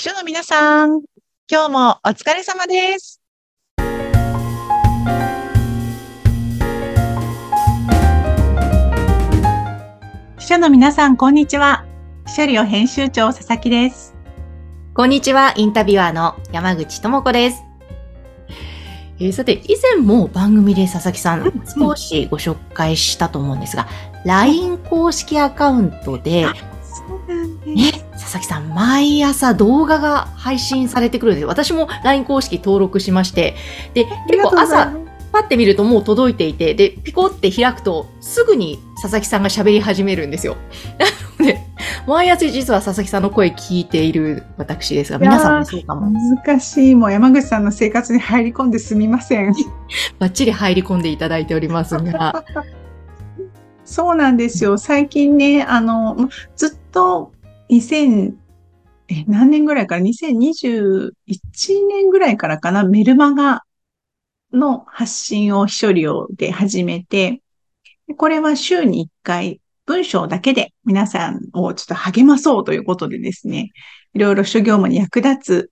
秘書の皆さん、今日もお疲れ様です。秘書の皆さん、こんにちは。秘書寮編集長佐々木です。こんにちは、インタビュアーの山口智子です。えーさて、以前も番組で佐々木さん、少しご紹介したと思うんですが、LINE 公式アカウントで、ね、佐々木さん、毎朝動画が配信されてくるんです。私も LINE 公式登録しまして、で、結構朝、パッて見るともう届いていて、で、ピコって開くと、すぐに佐々木さんが喋り始めるんですよ。なので、毎朝実は佐々木さんの声聞いている私ですが、皆さんもそうかも。難しい。もう山口さんの生活に入り込んですみません。バッチリ入り込んでいただいておりますが、そうなんですよ。最近ね、あの、まずっと2000、え、何年ぐらいから、2021年ぐらいからかな、メルマガの発信を秘書寮で始めて、これは週に1回文章だけで皆さんをちょっと励まそうということでですね、いろいろ諸業務に役立つ、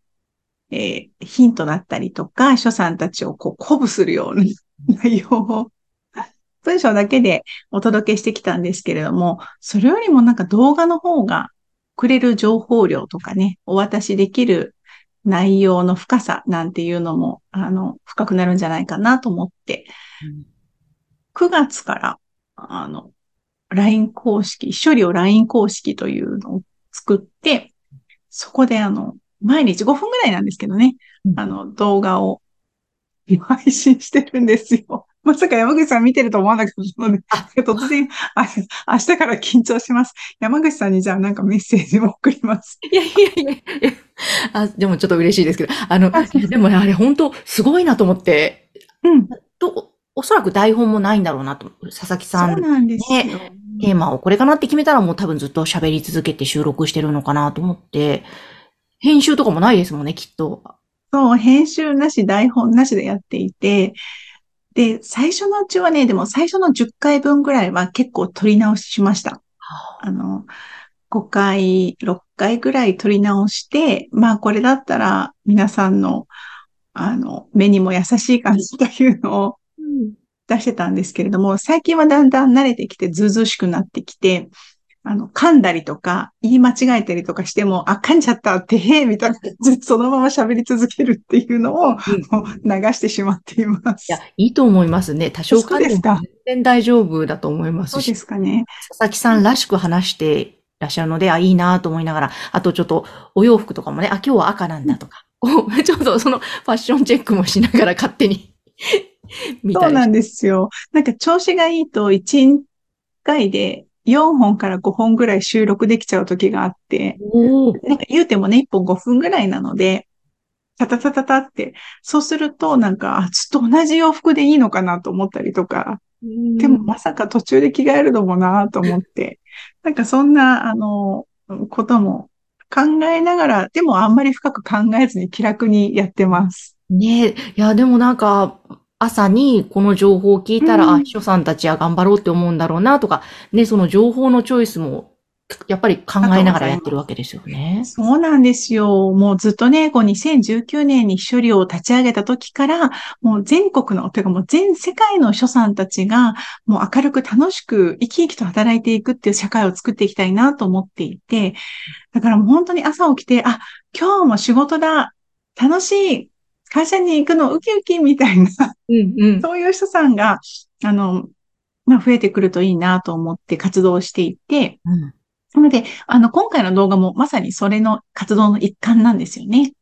えーヒントだったりとか、書さんたちをこう鼓舞するような内容を文章だけでお届けしてきたんですけれども、それよりもなんか動画の方がくれる情報量とかね、お渡しできる内容の深さなんていうのも、あの、深くなるんじゃないかなと思って、9月から、あの、LINE 公式、処理を LINE 公式というのを作って、そこであの、毎日5分ぐらいなんですけどね、うん。あの、動画を配信してるんですよ。まさか山口さん見てると思わなかったので、あ突然、あ 明日から緊張します。山口さんにじゃあなんかメッセージも送ります。いやいやいやいやあ、でもちょっと嬉しいですけど、あのあ、でもね、あれ本当すごいなと思って、うん。と、おそらく台本もないんだろうなと、佐々木そさ、うんなんですよ。テーマをこれかなって決めたらもう多分ずっと喋り続けて収録してるのかなと思って、編集とかもないですもんね、きっと。そう、編集なし、台本なしでやっていて、で、最初のうちはね、でも最初の10回分ぐらいは結構撮り直ししました。あの、5回、6回ぐらい撮り直して、まあこれだったら皆さんの、あの、目にも優しい感じというのを出してたんですけれども、最近はだんだん慣れてきて、ずうずうしくなってきて、あの、噛んだりとか、言い間違えたりとかしても、あ、噛んじゃったって、へえ、みたいな感じで、そのまま喋り続けるっていうのを、流してしまっていますい。や、いいと思いますね。多少そうですか全然大丈夫だと思いますしそうで、すかね。佐々木さんらしく話してらっしゃるので、あ、いいなと思いながら、あとちょっとお洋服とかもね、あ、今日は赤なんだとか、こう、ちょっとそのファッションチェックもしながら勝手に そうなんですよ。なんか調子がいいと、1回で4本から5本ぐらい収録できちゃう時があって、なんか言うてもね、1本5分ぐらいなので、タタタタタって、そうするとなんか、あ、ずっと同じ洋服でいいのかなと思ったりとか、でもまさか途中で着替えるのもなと思って、なんかそんな、あの、ことも考えながら、でもあんまり深く考えずに気楽にやってます。ねえ、いや、でもなんか、朝にこの情報を聞いたら、うんあ、秘書さんたちは頑張ろうって思うんだろうなとか、ね、その情報のチョイスも、やっぱり考えながらやってるわけですよね。そうなんですよ。もうずっとね、こう2019年に秘書寮を立ち上げた時から、もう全国の、というかもう全世界の書さんたちが、もう明るく楽しく生き生きと働いていくっていう社会を作っていきたいなと思っていて、だからもう本当に朝起きて、あ、今日も仕事だ、楽しい、会社に行くのウキウキみたいな、うんうん。そういう人さんが、あの、まあ、増えてくるといいなと思って活動していて、うんなので、あの、今回の動画もまさにそれの活動の一環なんですよね。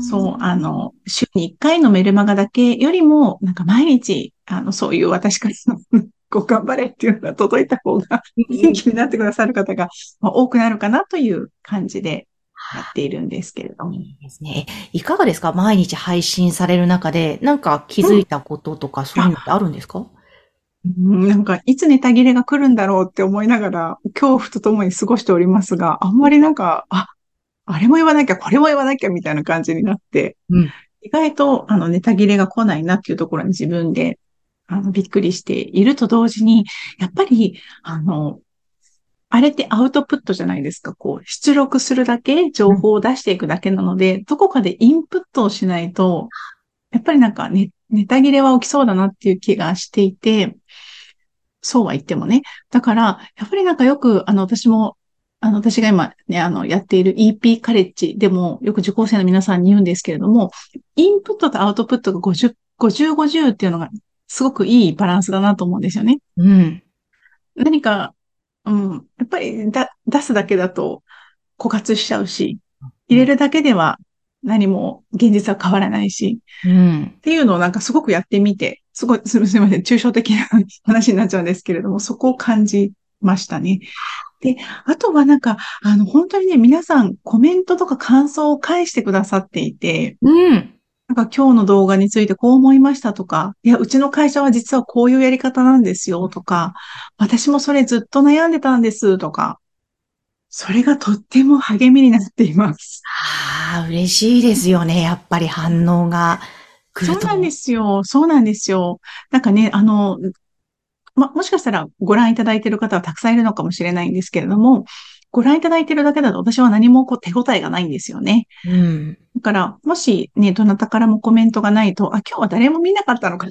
そう、あの、週に一回のメルマガだけよりも、なんか毎日、あの、そういう私からの、ご頑張れっていうのが届いた方が、元気になってくださる方がまあ多くなるかなという感じでやっているんですけれども。いいですね。えいかがですか？毎日配信される中で、なんか気づいたこととか、そういうのってあるんですか？うんなんか、いつネタ切れが来るんだろうって思いながら、恐怖とともに過ごしておりますが、あんまりなんか、あ、あれも言わなきゃ、これも言わなきゃみたいな感じになって、うん意外と、あの、ネタ切れが来ないなっていうところに自分で、あの、びっくりしていると同時に、やっぱり、あの、あれってアウトプットじゃないですか。こう、出力するだけ、情報を出していくだけなので、どこかでインプットをしないと、やっぱりなんかね、ネタ切れは起きそうだなっていう気がしていて、そうは言ってもね。だから、やっぱりなんかよく、あの、私も、あの、私が今ね、あの、やっている EP カレッジでも、よく受講生の皆さんに言うんですけれども、インプットとアウトプットが50、50、50っていうのが、すごくいいバランスだなと思うんですよね。うん。何か、うん、やっぱりだ出すだけだと枯渇しちゃうし、入れるだけでは何も現実は変わらないし、うん、っていうのをなんかすごくやってみて、すごい、すみません、抽象的な話になっちゃうんですけれども、そこを感じましたね。で、あとはなんか、あの、本当にね、皆さんコメントとか感想を返してくださっていて、うん。なんか今日の動画についてこう思いましたとか、いや、うちの会社は実はこういうやり方なんですよとか、私もそれずっと悩んでたんですとか、それがとっても励みになっています。ああ、嬉しいですよね。やっぱり反応が来ると。そうなんですよ。そうなんですよ。なんかね、あの、ま、もしかしたらご覧いただいている方はたくさんいるのかもしれないんですけれども、ご覧いただいているだけだと私は何もこう手応えがないんですよね。うん。だから、もしね、どなたからもコメントがないと、あ、今日は誰も見なかったのか、っ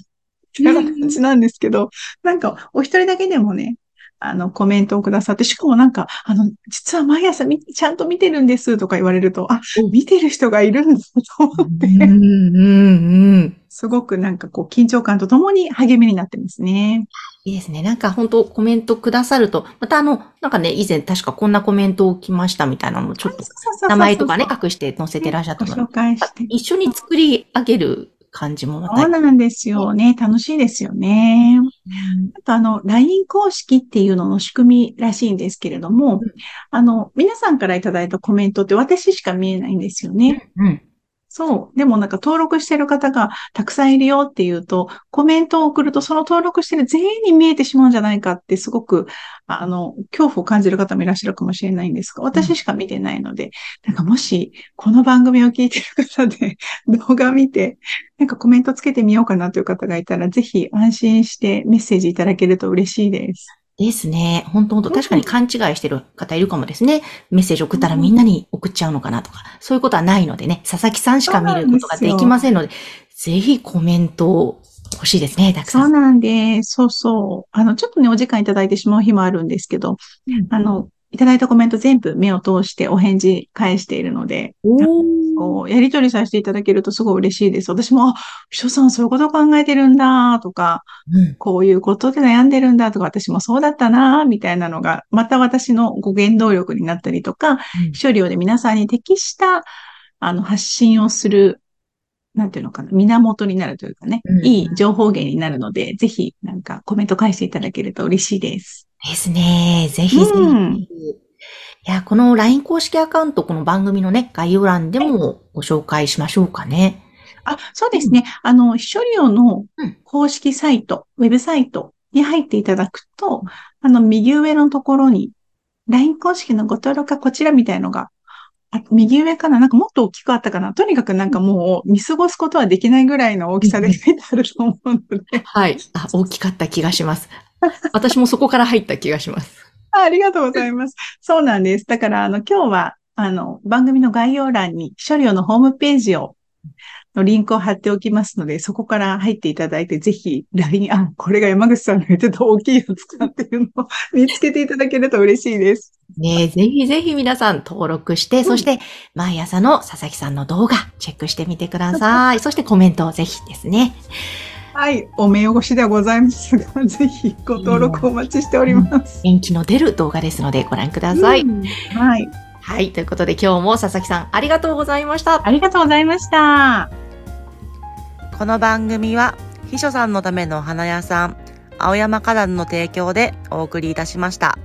ていう感じなんですけど、なんか、お一人だけでもね、あの、コメントをくださって、しかもなんか、あの、実は毎朝み、ちゃんと見てるんですとか言われると、あ、見てる人がいるんだと思って、うんうんうん、すごくなんかこう、緊張感とともに励みになってますね。いいですね。なんか本当コメントくださると、またあの、なんかね、以前確かこんなコメントを来ましたみたいなのをちょっと、名前とかね、隠して載せてらっしゃったので、紹介して。一緒に作り上げる感じもまた。そうなんですよね。楽しいですよね。あとあの、LINE 公式っていうのの仕組みらしいんですけれども、うん、あの、皆さんからいただいたコメントって私しか見えないんですよね。うん。そう。でもなんか登録してる方がたくさんいるよっていうと、コメントを送るとその登録してる全員に見えてしまうんじゃないかってすごく、あの、恐怖を感じる方もいらっしゃるかもしれないんですが、私しか見てないので、なんかもしこの番組を聞いてる方で 動画見て、なんかコメントつけてみようかなという方がいたら、ぜひ安心してメッセージいただけると嬉しいです。ですね。本当本当確かに勘違いしてる方いるかもですね。メッセージ送ったらみんなに送っちゃうのかなとか、そういうことはないのでね、佐々木さんしか見ることができませんので、でぜひコメントを欲しいですね、たくさん。そうなんです。そうそう。あの、ちょっとね、お時間いただいてしまう日もあるんですけど、うん、あの、いただいたコメント全部目を通してお返事返しているので、こうやりとりさせていただけるとすごい嬉しいです。私も、あ、秘書さんそういうことを考えてるんだとか、うん、こういうことで悩んでるんだとか、私もそうだったなみたいなのが、また私のご原動力になったりとか、うん、秘書料で皆さんに適したあの発信をするなんていうのかな、源になるというかね、うん、いい情報源になるので、ぜひなんかコメント返していただけると嬉しいです。ですね。ぜひぜひ。うん、いや、この LINE 公式アカウント、この番組のね、概要欄でもご紹介しましょうかね。あ、そうですね。あの、秘書料の公式サイト、ウェブサイトに入っていただくと、あの、右上のところに、LINE 公式のご登録はこちらみたいのがあ右上かな？なんかもっと大きくあったかな？とにかくなんかもう見過ごすことはできないぐらいの大きさで書いてあると思うので。はい。あ、大きかった気がします。私もそこから入った気がします。あありがとうございます。そうなんです。だから、あの、今日は、あの、番組の概要欄に、処理のホームページをのリンクを貼っておきますので、そこから入っていただいて、ぜひ LINE、あ、これが山口さんが言ってた大きいやつかっていうのを見つけていただけると嬉しいです。ねぜひぜひ皆さん登録して、そして毎朝の佐々木さんの動画チェックしてみてください。そしてコメントをぜひですね。はい、お目汚しではございますが、ぜひご登録お待ちしております。元気の出る動画ですのでご覧ください。うん、はい。はい。ということで今日も佐々木さんありがとうございました。ありがとうございました。この番組は秘書さんのための花屋さん青山花壇の提供でお送りいたしました。